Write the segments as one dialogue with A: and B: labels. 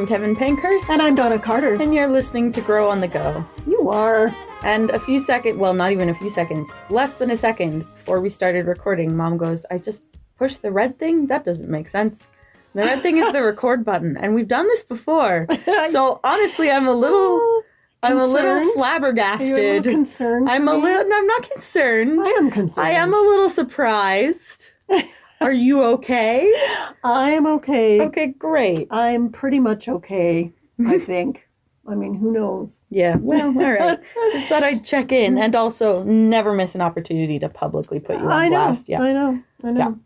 A: I'm Kevin Pankhurst,
B: And I'm Donna Carter.
A: and you're listening to Grow on the Go.
B: You are.
A: And a few seconds, well, not even a few seconds, less than a second before we started recording, mom goes, I just pushed the red thing? That doesn't make sense. The red thing is the record button, and we've done this before. So honestly, I'm a little, oh, I'm a little?
B: Are a
A: flabbergasted.
B: little concerned?
A: I'm a little, no, I'm not concerned.
B: I am concerned.
A: I am a little surprised. Are you okay?
B: I am okay.
A: Okay, great.
B: I'm pretty much okay, I think. I mean, who knows?
A: Yeah, well, all right. Just thought I'd check in and also never miss an opportunity to publicly put you on
B: I know.
A: blast. Yeah.
B: I know. I know.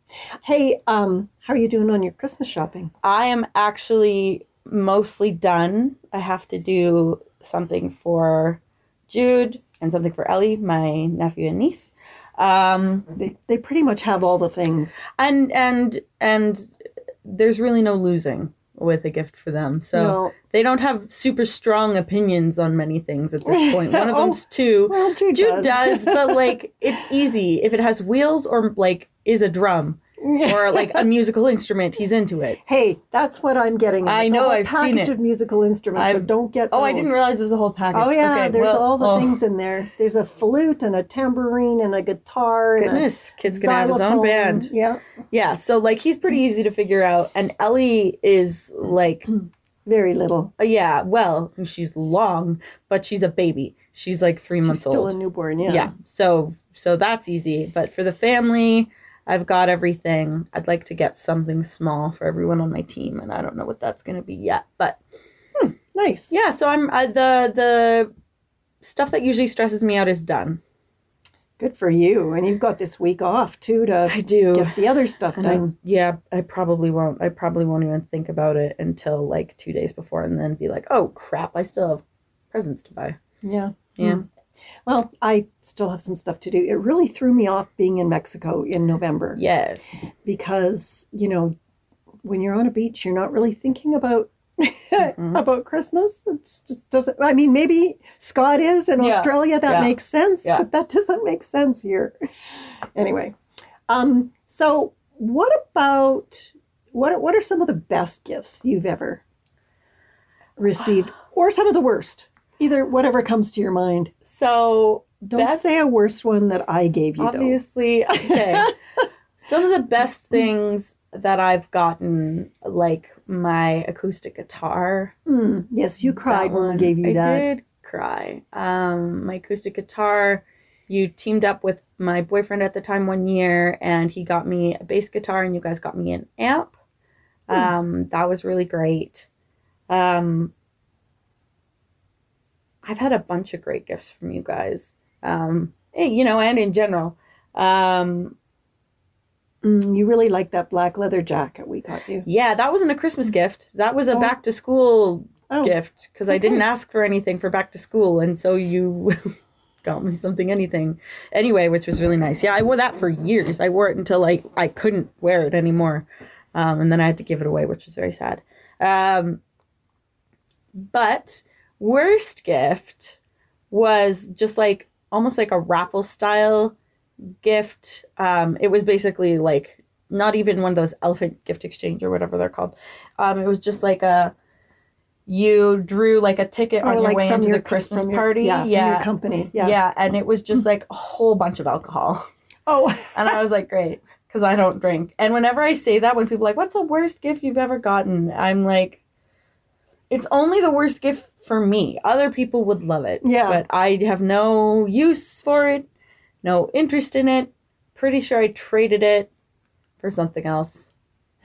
B: Hey, um, how are you doing on your Christmas shopping?
A: I am actually mostly done. I have to do something for Jude and something for Ellie, my nephew and niece. Um,
B: They, they pretty much have all the things.
A: and and and there's really no losing with a gift for them. So
B: No.
A: they don't have super strong opinions on many things at this point. One of
B: Oh,
A: them's two.
B: Well, Jude,
A: Jude
B: does.
A: does, but like it's easy. If it has wheels or like is a drum or like a musical instrument, he's into it.
B: Hey, that's what I'm getting.
A: I know, I've seen it.
B: package of musical instruments. so
A: I've-
B: don't get.
A: Oh, I didn't realize there was a whole package.
B: Oh yeah,
A: Okay,
B: there's
A: well,
B: all the
A: oh,
B: things in there. There's a flute and a tambourine and a guitar. And a
A: Goodness, kid's gonna have his own band.
B: Yeah,
A: Yeah, so like he's pretty easy to figure out, and Ellie is like,
B: very little.
A: uh, yeah, well, she's long, but she's a baby. She's like three
B: She's
A: months
B: still
A: old.
B: Still a newborn. Yeah.
A: yeah so so that's easy but for the family i've got everything i'd like to get something small for everyone on my team and i don't know what that's going to be yet but
B: Nice.
A: yeah so i'm uh, the the stuff that usually stresses me out is done
B: Good for you. And you've got this week off too to
A: i do
B: get the other stuff
A: and I, yeah i probably won't i probably won't even think about it until like two days before and then be like oh crap i still have presents to buy
B: Yeah.
A: yeah
B: Mm. Well, I still have some stuff to do. It really threw me off being in Mexico in November
A: yes
B: because, you know, when you're on a beach, you're not really thinking about
A: Mm-hmm.
B: about Christmas. It just doesn't I mean, maybe Scott is in
A: Yeah.
B: Australia, that
A: Yeah.
B: makes sense,
A: Yeah.
B: but that doesn't make sense here. Anyway, um so what about what what are some of the best gifts you've ever received or some of the worst? Either whatever comes to your mind.
A: so
B: Don't
A: Best-
B: say a worse one that I gave you,
A: obviously. Okay. Some of the best things that i've gotten like my acoustic guitar.
B: Mm, yes, you cried when
A: one,
B: gave you
A: I
B: that.
A: I did cry. Um my acoustic guitar you teamed up with my boyfriend at the time one year and he got me a bass guitar and you guys got me an amp.
B: Hmm.
A: um that was really great. Um i've had a bunch of great gifts from you guys um you know and in general um
B: Mm, you really like that black leather jacket we got you.
A: Yeah, that wasn't a Christmas gift. That was a
B: Oh.
A: back to school
B: Oh.
A: gift because I didn't ask for anything for back to school, and so you got me something, anything, anyway, which was really nice. Yeah, I wore that for years. I wore it until I I couldn't wear it anymore, um, and then I had to give it away, which was very sad. Um, but worst gift was just like almost like a raffle style gift. Um, it was basically like not even one of those elephant gift exchange or whatever they're called. Um, it was just like a you drew like a ticket on
B: Or
A: your
B: like
A: way into
B: your
A: the Christmas
B: your-
A: party.
B: Yeah,
A: yeah.
B: your company.
A: yeah.
B: Yeah.
A: and it was just like a whole bunch of alcohol.
B: Oh,
A: And I was like, great, because I don't drink. And whenever I say that, when people are like, what's the worst gift you've ever gotten? I'm like, it's only the worst gift for me. Other people would love it.
B: Yeah.
A: But I have no use for it, no interest in it. Pretty sure I traded it for something else.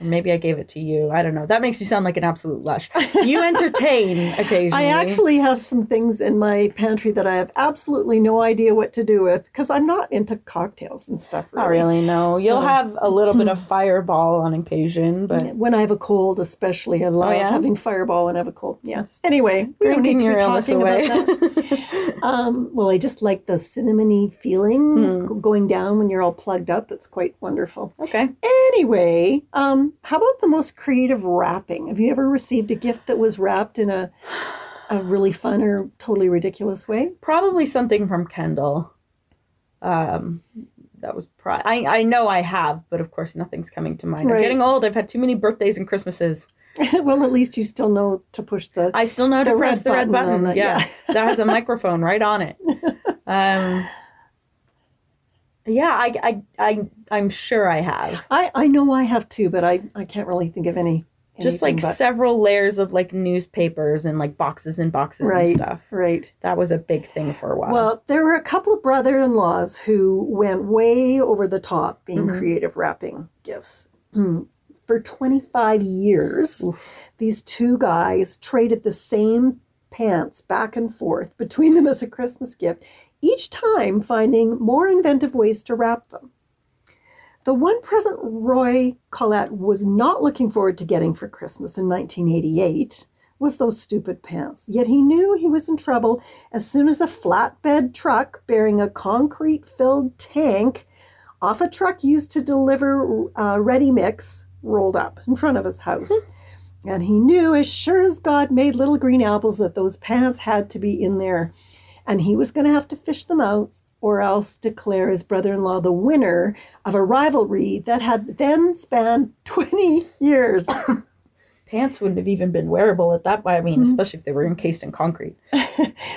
A: And maybe I gave it to you. I don't know. That makes you sound like an absolute lush. You entertain occasionally.
B: I actually have some things in my pantry that I have absolutely no idea what to do with because I'm not into cocktails and stuff. Really.
A: Not really, no. You'll have a little bit of fireball on occasion, but
B: When I have a cold, especially, I love
A: Oh, yeah?
B: having fireball when I have a cold. Yeah. Anyway, we don't need to be talking
A: away.
B: about that. Um, well, I just like the cinnamony feeling
A: Hmm.
B: g- going down when you're all plugged up. It's quite wonderful.
A: okay.
B: Anyway, um, Um, how about the most creative wrapping? Have you ever received a gift that was wrapped in a a really fun or totally ridiculous way?
A: Probably something from Kendall. Um, that was pri- I I know I have, but of course nothing's coming to mind.
B: Right.
A: I'm getting old. I've had too many birthdays and Christmases.
B: well, at least you still know to push the.
A: I still know to press
B: red
A: the red
B: button on
A: button.
B: the-
A: yeah, that has a microphone right on it. Um, yeah, I, I, I, I'm sure I have.
B: I, I know I have too, but I, I can't really think of any.
A: Just
B: anything
A: like
B: but-
A: several layers of like newspapers and like boxes and boxes
B: right,
A: and stuff.
B: right.
A: That was a big thing for a while.
B: Well, there were a couple of brother-in-laws who went way over the top being
A: Mhm.
B: creative wrapping gifts. Hmm. For 25 years, these two guys traded the same pants back and forth between them as a Christmas gift, each time finding more inventive ways to wrap them. The one present Roy Collette was not looking forward to getting for Christmas in 1988 was those stupid pants. Yet he knew he was in trouble as soon as a flatbed truck bearing a concrete filled tank off a truck used to deliver uh, ready mix rolled up in front of his house. and he knew, as sure as God made little green apples, that those pants had to be in there. And he was going to have to fish them out or else declare his brother in law the winner of a rivalry that had then spanned 20 years.
A: Pants wouldn't have even been wearable at that. Point, I mean, mm-hmm. especially if they were encased in concrete.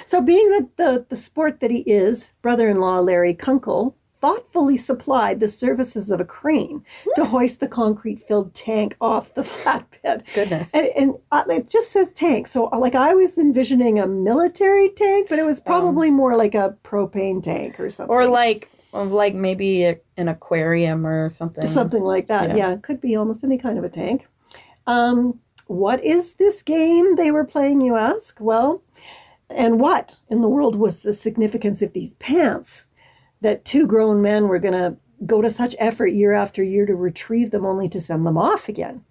B: So, being the, the, the sport that he is, brother in law Larry Kunkel thoughtfully supplied the services of a crane to hoist the concrete filled tank off the flatbed.
A: Goodness.
B: And, and uh, it just says tank. So, uh, like, I was envisioning a military tank, but it was probably more like a propane tank or something.
A: Or like, like maybe a, an aquarium or something.
B: something like that.
A: Yeah.
B: Yeah. it could be almost any kind of a tank. Um, what is this game they were playing, you ask? Well, and what in the world was the significance of these pants that two grown men were going to go to such effort year after year to retrieve them only to send them off again?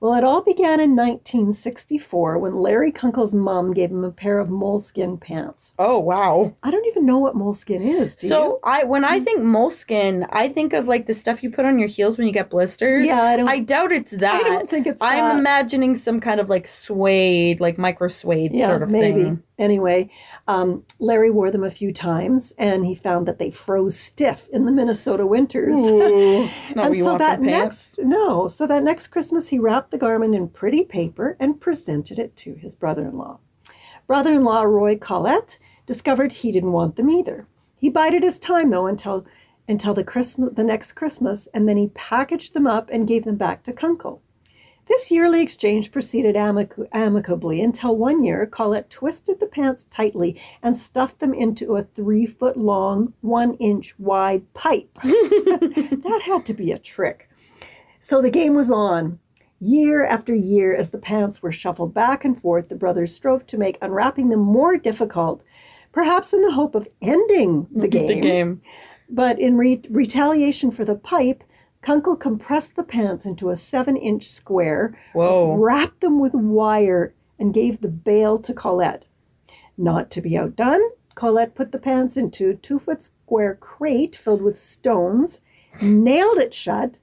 B: Well, it all began in 1964 when Larry Kunkel's mom gave him a pair of moleskin pants.
A: Oh wow.
B: I don't even know what moleskin is. Do
A: So
B: you?
A: I when I think moleskin, I think of like the stuff you put on your heels when you get blisters.
B: Yeah, I don't-
A: I doubt it's that.
B: I don't think it's
A: I'm
B: that.
A: imagining some kind of like suede, like micro suede
B: yeah,
A: sort of
B: maybe.
A: thing.
B: Anyway, um, Larry wore them a few times, and he found that they froze stiff in the Minnesota winters.
A: It's not
B: and
A: what you
B: so
A: want
B: that next no, so that next Christmas he wrapped the garment in pretty paper and presented it to his brother-in-law. Brother-in-law Roy Collette discovered he didn't want them either. He bided his time though until until the Christmas the next Christmas, and then he packaged them up and gave them back to Kunkel. This yearly exchange proceeded amic- amicably until one year Collette twisted the pants tightly and stuffed them into a three foot long, one inch wide pipe. that had to be a trick. So the game was on. Year after year, as the pants were shuffled back and forth, the brothers strove to make unwrapping them more difficult, perhaps in the hope of ending the game.
A: The game.
B: But in re- retaliation for the pipe, Kunkel compressed the pants into a seven inch square,
A: Whoa.
B: wrapped them with wire, and gave the bail to Collette. Not to be outdone, Collette put the pants into a two foot square crate filled with stones, nailed it shut,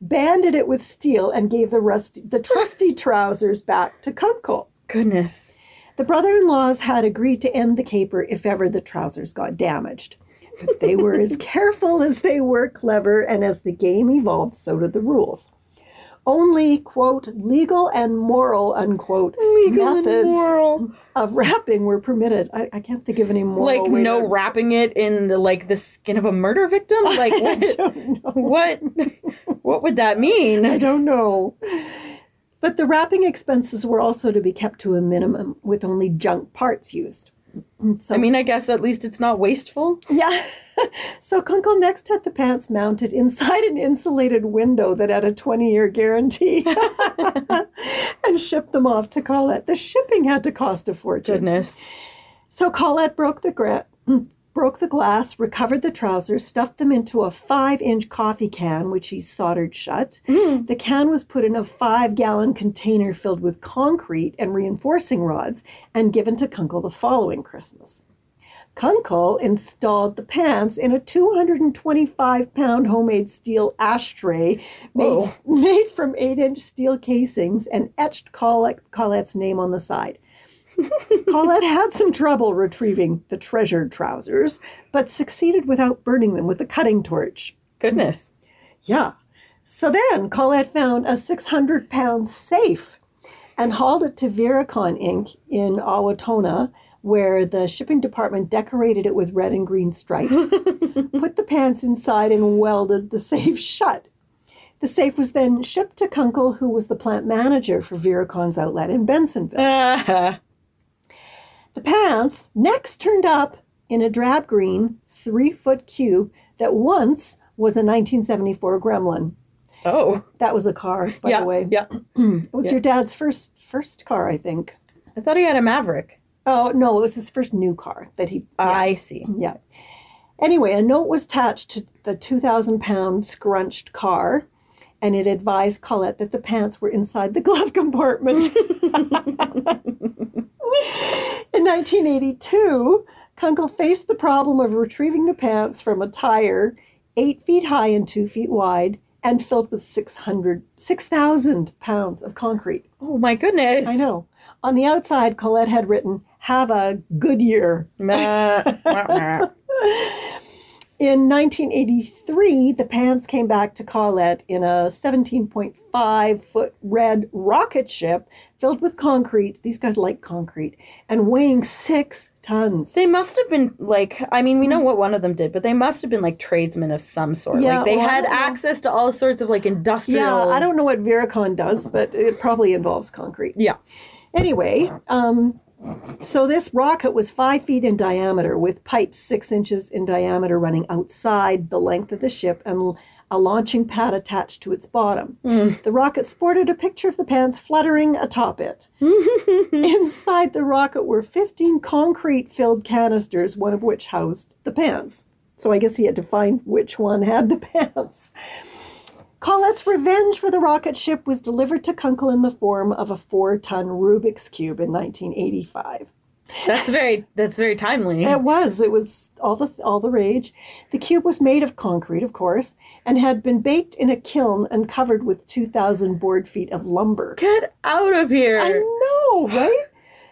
B: banded it with steel, and gave the, rusty, the trusty trousers back to Kunkel.
A: Goodness.
B: The brother in laws had agreed to end the caper if ever the trousers got damaged. But they were as careful as they were clever, and as the game evolved, so did the rules. Only, quote, legal and moral, unquote, methods
A: moral.
B: of wrapping were permitted. I, I can't think of any moral
A: Like no
B: to-
A: wrapping it in the, like the skin of a murder victim. Like
B: I
A: what?
B: don't know.
A: what? What would that mean?
B: I don't know. But the wrapping expenses were also to be kept to a minimum, with only junk parts used. So
A: I mean, I guess at least it's not wasteful.
B: Yeah. so Kunkel next had the pants mounted inside an insulated window that had a 20 year guarantee and shipped them off to Collette. The shipping had to cost a fortune.
A: Goodness.
B: So Collette broke the gra- hmm, broke the glass, recovered the trousers, stuffed them into a five inch coffee can, which he soldered shut. Mm. The can was put in a five gallon container filled with concrete and reinforcing rods and given to Kunkel the following Christmas. Kunkel installed the pants in a 225 pound homemade steel ashtray made,
A: oh.
B: made from 8 inch steel casings and etched Collette, Collette's name on the side. Collette had some trouble retrieving the treasured trousers, but succeeded without burning them with a cutting torch.
A: Goodness.
B: Yeah. So then Collette found a 600 pound safe and hauled it to Viracon Inc. in Owatonna, where the shipping department decorated it with red and green stripes, put the pants inside, and welded the safe shut. The safe was then shipped to Kunkel, who was the plant manager for Viracon's outlet in Bensonville. The pants next turned up in a drab green three foot cube that once was a 1974 Gremlin.
A: oh.
B: That was a car, by
A: yeah.
B: the way.
A: Yeah.
B: It was
A: Yeah.
B: your dad's first first car, I think.
A: I thought he had a Maverick.
B: Oh no, it was his first new car that he. Ah, yeah.
A: I see.
B: yeah. Anyway, a note was attached to the 2,000 pound scrunched car, and it advised Collette that the pants were inside the glove compartment. In 1982, Kunkel faced the problem of retrieving the pants from a tire eight feet high and two feet wide and filled with 600, 6,000 pounds of concrete.
A: Oh my goodness.
B: I know. On the outside, Collette had written, Have a good year.
A: Meh. Wah, wah.
B: In 1983, the pants came back to Collette in a 17.5 foot red rocket ship filled with concrete. These guys like concrete and weighing six tons.
A: they must have been like, I mean, we know what one of them did, but they must have been like tradesmen of some sort.
B: Yeah,
A: like they
B: well,
A: had access to all sorts of like industrial.
B: Yeah, I don't know what Viracon does, but it probably involves concrete.
A: Yeah.
B: Anyway, um, so this rocket was five feet in diameter with pipes six inches in diameter running outside the length of the ship and a launching pad attached to its bottom. Mm. The rocket sported a picture of the pants fluttering atop it. Inside the rocket were 15 concrete filled canisters, one of which housed the pants. So I guess he had to find which one had the pants. Collette's revenge for the rocket ship was delivered to Kunkel in the form of a four ton Rubik's Cube in 1985.
A: That's very that's very timely.
B: It was. It was all the all the rage. The cube was made of concrete, of course, and had been baked in a kiln and covered with 2,000 board feet of lumber.
A: Get out of here.
B: I know, right?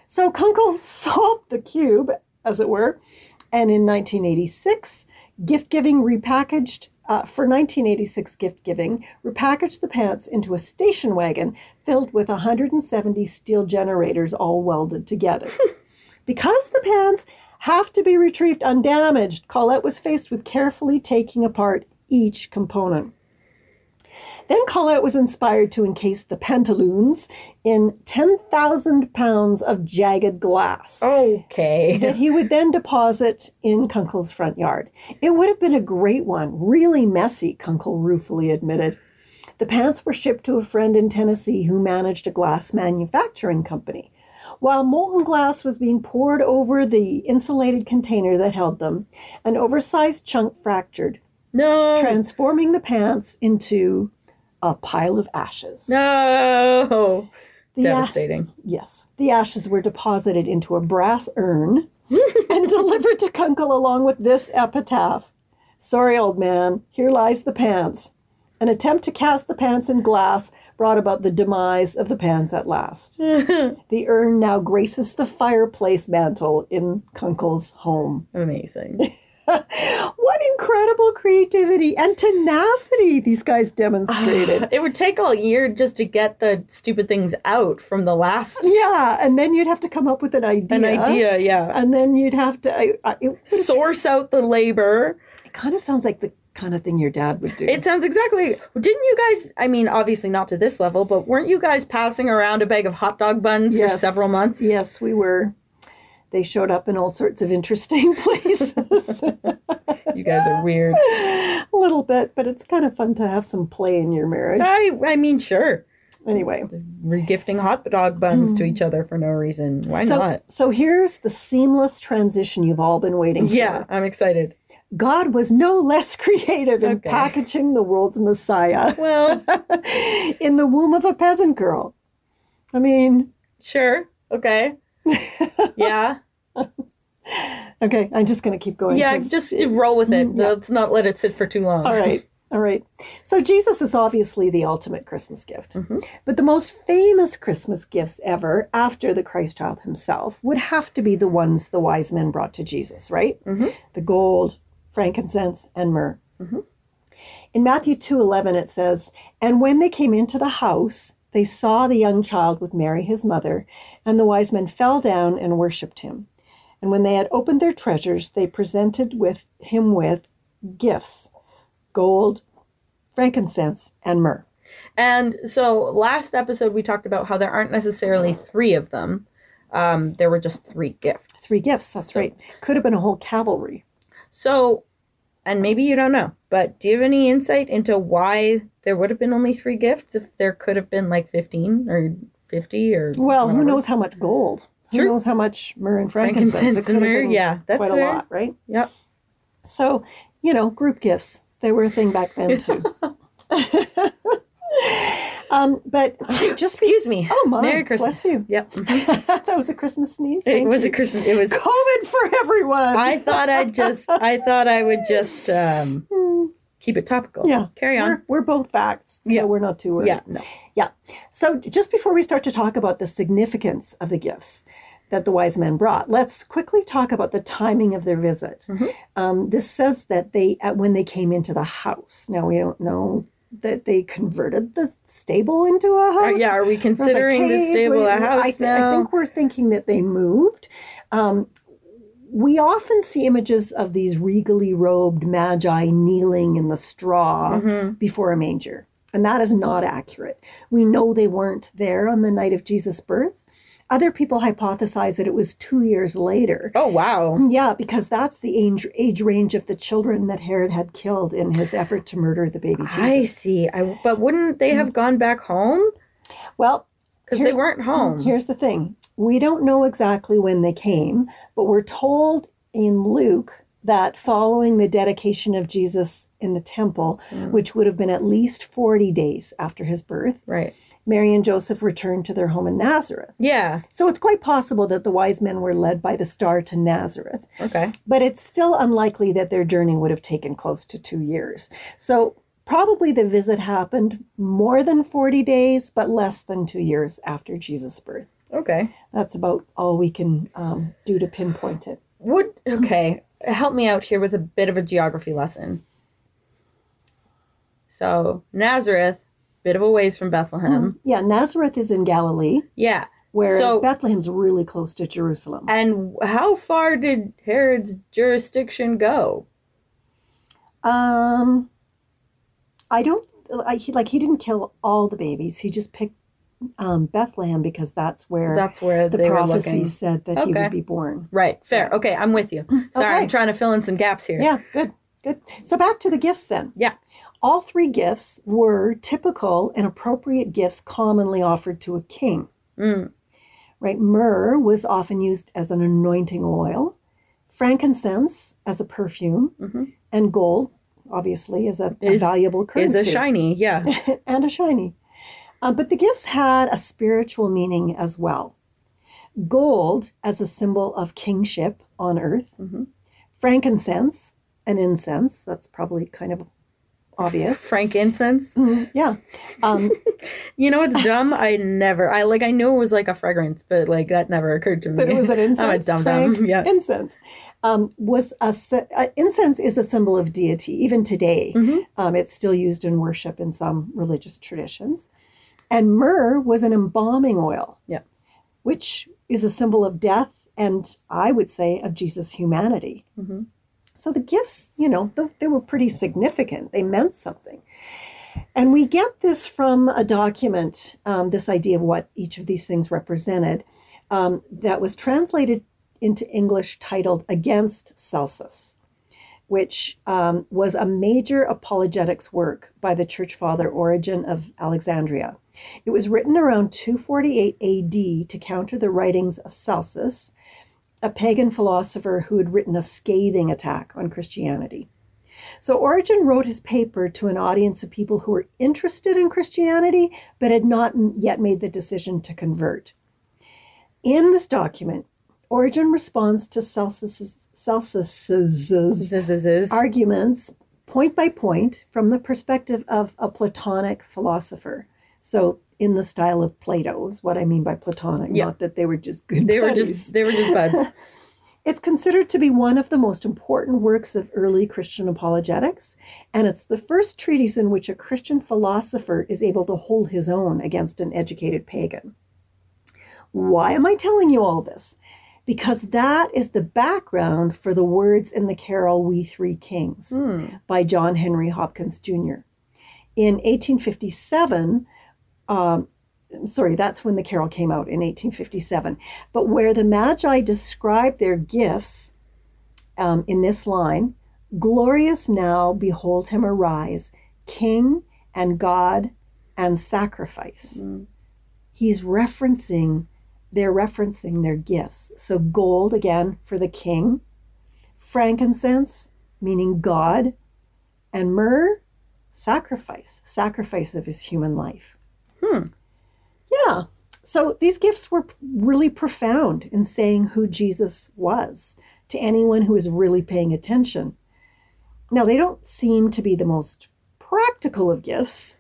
B: So Kunkel solved the cube, as it were, and in 1986, gift giving repackaged. Uh, for 1986 gift giving, repackaged the pants into a station wagon filled with 170 steel generators all welded together. because the pants have to be retrieved undamaged, Collette was faced with carefully taking apart each component. Then Collette was inspired to encase the pantaloons in 10,000 pounds of jagged glass
A: Okay.
B: that he would then deposit in Kunkel's front yard. It would have been a great one, really messy, Kunkel ruefully admitted. The pants were shipped to a friend in Tennessee who managed a glass manufacturing company. While molten glass was being poured over the insulated container that held them, an oversized chunk fractured,
A: No.
B: transforming the pants into a pile of ashes.
A: no.
B: The a-
A: Devastating.
B: Yes. The ashes were deposited into a brass urn and delivered to Kunkel along with this epitaph Sorry, old man, here lies the pants. An attempt to cast the pants in glass brought about the demise of the pants at last. the urn now graces the fireplace mantle in Kunkel's home.
A: Amazing.
B: What incredible creativity and tenacity these guys demonstrated.
A: it would take all year just to get the stupid things out from the last
B: yeah, and then you'd have to come up with an idea.
A: an idea, yeah.
B: And then you'd have to. I, I,
A: Source out the labor.
B: It kind of sounds like the kind of thing your dad would do.
A: It sounds exactly. Didn't you guys? I mean, obviously not to this level, but weren't you guys passing around a bag of hot dog buns for several months?
B: yes, we were. They showed up in all sorts of interesting places.
A: You guys are weird.
B: a little bit, but it's kind of fun to have some play in your marriage.
A: I, I mean, sure.
B: Anyway,
A: Regifting hot dog buns to each other for no reason. Why
B: Hmm. so,
A: not?
B: So here's the seamless transition you've all been waiting for.
A: Yeah, I'm excited.
B: God was no less creative in
A: Okay.
B: packaging the world's Messiah
A: Well,
B: in the womb of a peasant girl. I mean,
A: sure. Okay. Yeah.
B: Okay, I'm just going to keep going.
A: Yeah, just
B: it-
A: roll with it.
B: yeah.
A: Let's not let it sit for too long.
B: All right. All right. So Jesus is obviously the ultimate Christmas gift.
A: Mm-hmm.
B: But the most famous Christmas gifts ever after the Christ child himself would have to be the ones the wise men brought to Jesus, right?
A: Mm-hmm.
B: The gold, frankincense, and myrrh. In Matthew 2:11 it says, "And when they came into the house, they saw the young child with Mary his mother, and the wise men fell down and worshipped him. And when they had opened their treasures, they presented with him with gifts, gold, frankincense, and myrrh."
A: And so last episode we talked about how there aren't necessarily three of them. Um, there were just three gifts.
B: Three gifts, that's
A: So-
B: right. Could have been a whole cavalry.
A: So, and maybe you don't know, but do you have any insight into why there would have been only three gifts if there could have been like 15 or 50 or.
B: Well, who knows how much gold? Who knows how much myrrh and frankincense?
A: Frankincense and myrrh, yeah, that's
B: quite
A: fair.
B: a lot, right?
A: Yep.
B: So, you know, group gifts. They were a thing back then too. um, but just
A: Excuse me.
B: Oh, my.
A: Merry Christmas.
B: Bless you.
A: Yep.
B: That was a Christmas sneeze.
A: It was
B: you.
A: a Christmas. It was.
B: COVID for everyone.
A: I thought I'd just. I thought I would just um, keep it topical.
B: yeah.
A: Carry on.
B: We're, we're both facts, so
A: Yeah.
B: we're not too worried.
A: Yeah. No.
B: Yeah. So just before we start to talk about the significance of the gifts that the wise men brought, let's quickly talk about the timing of their visit.
A: Mm-hmm.
B: Um, this says that they, at, when they came into the house. Now we don't know that they converted the stable into a house.
A: Yeah. Are we considering the stable a house
B: I, th-
A: now?
B: I think we're thinking that they moved. Um, we often see images of these regally robed magi kneeling in the straw
A: Mm-hmm.
B: before a manger. And that is not accurate. We know they weren't there on the night of Jesus' birth. Other people hypothesize that it was two years later.
A: oh wow.
B: Yeah, because that's the age, age range of the children that Herod had killed in his effort to murder the baby Jesus.
A: I see. I, but wouldn't they have gone back home?
B: Well,
A: Because they weren't home.
B: Here's the thing we don't know exactly when they came, but we're told in Luke that following the dedication of Jesus in the temple,
A: Mm.
B: which would have been at least 40 days after his birth,
A: Right.
B: Mary and Joseph returned to their home in Nazareth.
A: Yeah.
B: So it's quite possible that the wise men were led by the star to Nazareth,
A: Okay.
B: but it's still unlikely that their journey would have taken close to two years. So probably the visit happened more than 40 days, but less than two years after Jesus' birth.
A: Okay.
B: That's about all we can um, do to pinpoint it.
A: Would okay. Help me out here with a bit of a geography lesson. So Nazareth, bit of a ways from Bethlehem.
B: Yeah, Nazareth is in Galilee,
A: Yeah.
B: whereas
A: so
B: Bethlehem's really close to Jerusalem.
A: and how far did Herod's jurisdiction go?
B: Um, I don't I, he, like he didn't kill all the babies. He just picked um, Bethlehem because that's where
A: That's where
B: the prophecy said that he would be born.
A: Right. Fair. Okay, I'm with you. Sorry,
B: Okay.
A: I'm trying to fill in some gaps here.
B: Yeah, good, good. So back to the gifts then.
A: Yeah.
B: All three gifts were typical and appropriate gifts commonly offered to a king.
A: Mm.
B: Right? Myrrh was often used as an anointing oil, frankincense as a perfume,
A: Mhm.
B: and gold, obviously, is a, a
A: Is-
B: valuable
A: Is
B: currency
A: a shiny. Yeah.
B: and a shiny. Uh, but the gifts had a spiritual meaning as well. Gold as a symbol of kingship on earth,
A: Mhm.
B: frankincense and incense. That's probably kind of obvious.
A: Frankincense.
B: Mhm, Yeah. Um,
A: You know what's dumb? I never. I like. I knew it was like a fragrance, but like that never occurred to me.
B: but it was an incense.
A: I'm a dumb dumb. Yeah.
B: Incense um, was a uh, incense is a symbol of deity even today.
A: Mhm.
B: Um, it's still used in worship in some religious traditions. And myrrh was an embalming oil.
A: Yeah.
B: Which is a symbol of death and I would say of Jesus' humanity.
A: Mhm.
B: So the gifts, you know, th- they were pretty significant. They meant something. And we get this from a document, um, this idea of what each of these things represented, um, that was translated into English titled Against Celsus, which um, was a major apologetics work by the church father Origen of Alexandria. It was written around 248 AD to counter the writings of Celsus, a pagan philosopher who had written a scathing attack on Christianity. So Origen wrote his paper to an audience of people who were interested in Christianity but had not yet made the decision to convert. In this document, Origen responds to Celsus's, Celsus's arguments point by point from the perspective of a Platonic philosopher. So, in the style of Plato is what I mean by Platonic,
A: Yeah.
B: not that they were just good.
A: They were just they were just buds.
B: It's considered to be one of the most important works of early Christian apologetics, and it's the first treatise in which a Christian philosopher is able to hold his own against an educated pagan. Why am I telling you all this? Because that is the background for the words in the carol We Three Kings
A: Hmm.
B: by John Henry Hopkins Jr. In 1857, um, sorry, that's when the carol came out in 1857. But where the Magi describe their gifts um, in this line, glorious now, behold him arise, King and God and sacrifice.
A: Mm.
B: He's referencing, they're referencing their gifts. So gold again for the king, frankincense, meaning God, and myrrh, sacrifice, sacrifice of his human life.
A: Hmm.
B: Yeah. So these gifts were really profound in saying who Jesus was to anyone who is really paying attention. Now, they don't seem to be the most practical of gifts.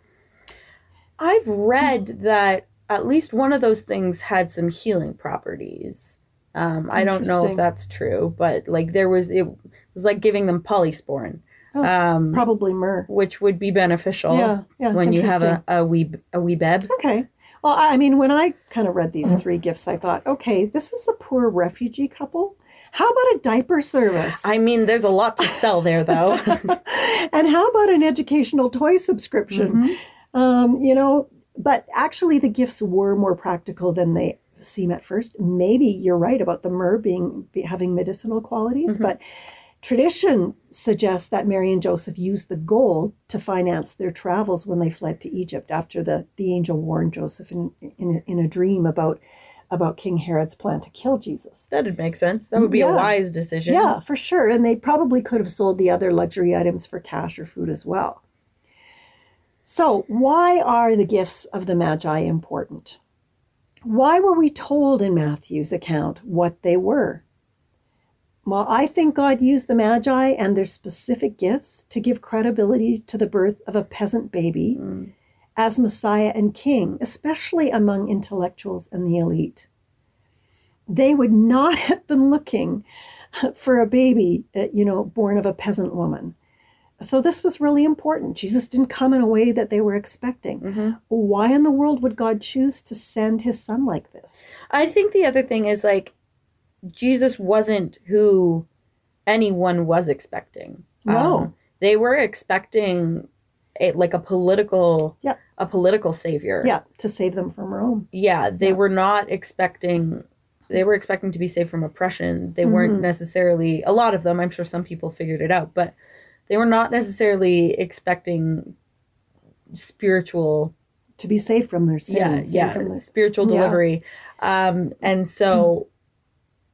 A: I've read that at least one of those things had some healing properties. Um, I don't know if that's true, but like there was, it was like giving them polysporin,
B: Oh,
A: um,
B: Probably myrrh.
A: which would be beneficial
B: Yeah, yeah.
A: when you have a, a wee a wee beb.
B: Okay. Well, I mean, when I kind of read these three gifts, I thought, okay, this is a poor refugee couple. How about a diaper service?
A: I mean, there's a lot to sell there, though.
B: and how about an educational toy subscription?
A: Mhm.
B: Um, you know, but actually, the gifts were more practical than they seem at first. Maybe you're right about the myrrh being be, having medicinal qualities,
A: Mhm.
B: but tradition suggests that Mary and Joseph used the gold to finance their travels when they fled to Egypt after the, the angel warned Joseph in, in, in a dream about about King Herod's plan to kill Jesus.
A: That'd make sense. That would be
B: Yeah.
A: a wise decision.
B: Yeah, for sure. And they probably could have sold the other luxury items for cash or food as well. So, why are the gifts of the Magi important? Why were we told in Matthew's account what they were? Well, I think God used the Magi and their specific gifts to give credibility to the birth of a peasant baby
A: Mm.
B: as Messiah and King, especially among intellectuals and the elite. They would not have been looking for a baby, uh, you know, born of a peasant woman. So this was really important. Jesus didn't come in a way that they were expecting.
A: Mhm.
B: Why in the world would God choose to send his son like this?
A: I think the other thing is like Jesus wasn't who anyone was expecting.
B: No.
A: Um, they were expecting a, like a political
B: Yeah.
A: a political savior.
B: Yeah, to save them from Rome.
A: Yeah, they
B: Yeah.
A: were not expecting they were expecting to be saved from oppression. They weren't
B: Mhm.
A: necessarily a lot of them, I'm sure some people figured it out, but they were not necessarily expecting spiritual
B: To be safe from their sins.
A: yeah, yeah,
B: from the-
A: spiritual
B: Yeah.
A: delivery. Um, and so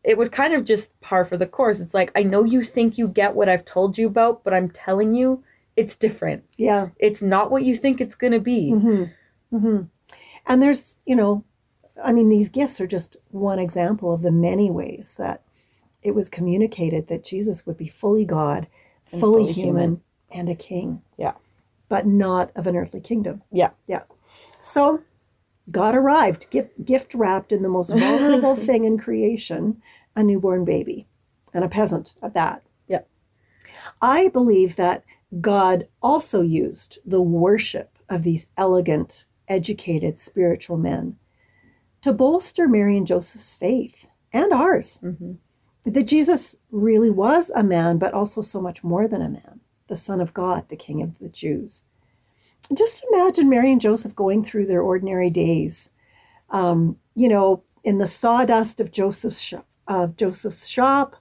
A: it was kind of just par for the course. It's like I know you think you get what I've told you about, but I'm telling you, it's different.
B: yeah.
A: It's not what you think it's going to be.
B: hmm hmm And there's, you know, I mean, these gifts are just one example of the many ways that it was communicated that Jesus would be fully God, fully,
A: fully
B: human,
A: human.
B: and a king.
A: Yeah.
B: But not of an earthly kingdom.
A: Yeah.
B: Yeah. So God arrived, gift, gift wrapped in the most vulnerable thing in creation a newborn baby and a peasant at that.
A: Yeah.
B: I believe that God also used the worship of these elegant, educated spiritual men to bolster Mary and Joseph's faith and ours
A: hmm
B: that Jesus really was a man, but also so much more than a man, the Son of God, the King of the Jews. Just imagine Mary and Joseph going through their ordinary days, um, you know, in the sawdust of Joseph's shop, of Joseph's shop,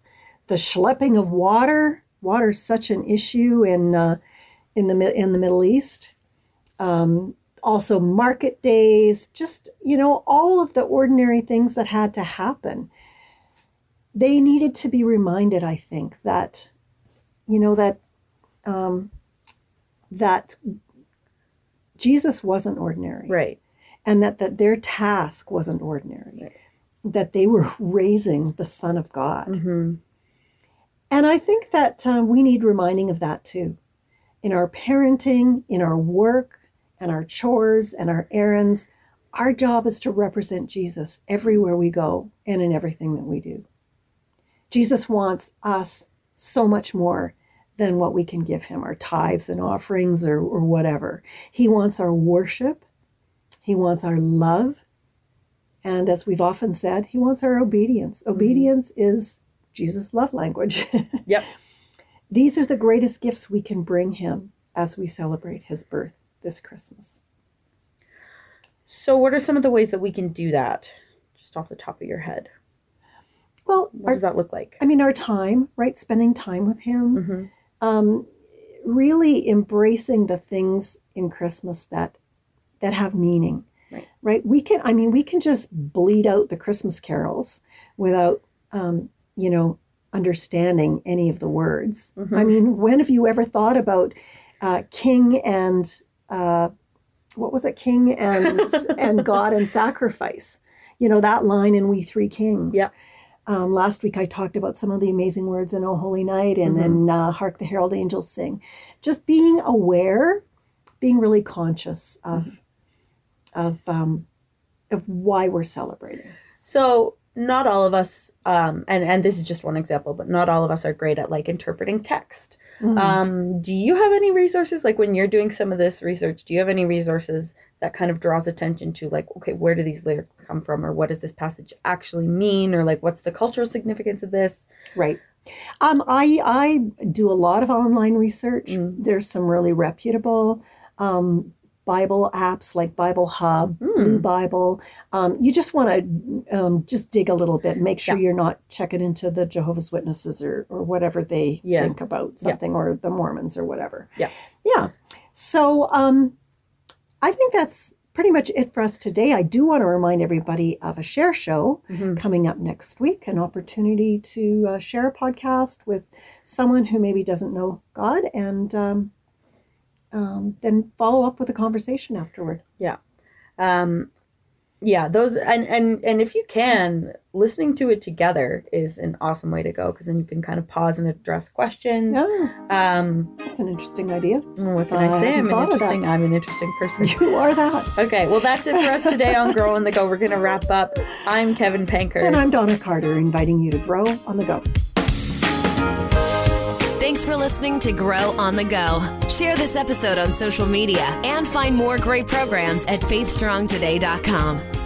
B: the schlepping of water. Water is such an issue in uh, in the in the Middle East. Um, also, market days, just you know, all of the ordinary things that had to happen they needed to be reminded, I think, that you know that um, that Jesus wasn't ordinary,
A: Right.
B: and that that their task wasn't ordinary.
A: Right.
B: that they were raising the Son of God.
A: hmm
B: And I think that um, we need reminding of that too. In our parenting, in our work, and our chores and our errands, our job is to represent Jesus everywhere we go and in everything that we do. Jesus wants us so much more than what we can give him, our tithes and offerings or, or whatever. He wants our worship, he wants our love, and as we've often said, he wants our obedience. Mm-hmm. Obedience is Jesus' love language.
A: Yep.
B: These are the greatest gifts we can bring him as we celebrate his birth this Christmas.
A: So, what are some of the ways that we can do that? Just off the top of your head,
B: Well,
A: what
B: our,
A: does that look like?
B: I mean, our time, right? Spending time with him,
A: hmm
B: um, really embracing the things in Christmas that that have meaning,
A: Right.
B: Right? We can, I mean, we can just bleed out the Christmas carols without, um, you know, understanding any of the words.
A: Mhm.
B: I mean, when have you ever thought about uh, King and uh, what was it, King and and God and sacrifice? You know that line in We Three Kings.
A: Yeah.
B: Um, last week I talked about some of the amazing words in "O Holy Night" and
A: Mhm.
B: then uh, "Hark the Herald Angels Sing." Just being aware, being really conscious of of um, of why we're celebrating.
A: So, not all of us, um, and and this is just one example, but not all of us are great at like interpreting text.
B: Mhm.
A: Um, do you have any resources like when you're doing some of this research? Do you have any resources that kind of draws attention to like, okay, where do these lyrics come from, or what does this passage actually mean, or like what's the cultural significance of this?
B: Right. Um, I I do a lot of online research.
A: Mm.
B: There's some really reputable um, Bible apps like Bible Hub,
A: Mm.
B: Blue Bible. Um, you just want to um, just dig a little bit, make sure
A: Yeah.
B: you're not checking into the Jehovah's Witnesses or or whatever they
A: Yeah.
B: think about
A: Yeah.
B: something, or the Mormons or whatever.
A: Yeah.
B: Yeah. So um, I think that's pretty much it for us today. I do want to remind everybody of a share show
A: Mhm.
B: coming up next week, an opportunity to uh, share a podcast with someone who maybe doesn't know God and um, um, then follow up with a conversation afterward. Yeah.
A: Um yeah those and and and if you can listening to it together is an awesome way to go because then you can kind of pause and address questions um
B: that's an interesting idea.
A: what can
B: uh,
A: i say i'm an
B: thought of that.
A: interesting i'm an interesting person
B: You are that.
A: okay well that's it for us today on grow on the go we're gonna wrap up i'm kevin pankhurst
B: And I'm Donna Carter, inviting you to grow on the go.
C: Thanks for listening to Grow on the Go. Share this episode on social media and find more great programs at faithstrongtoday.com.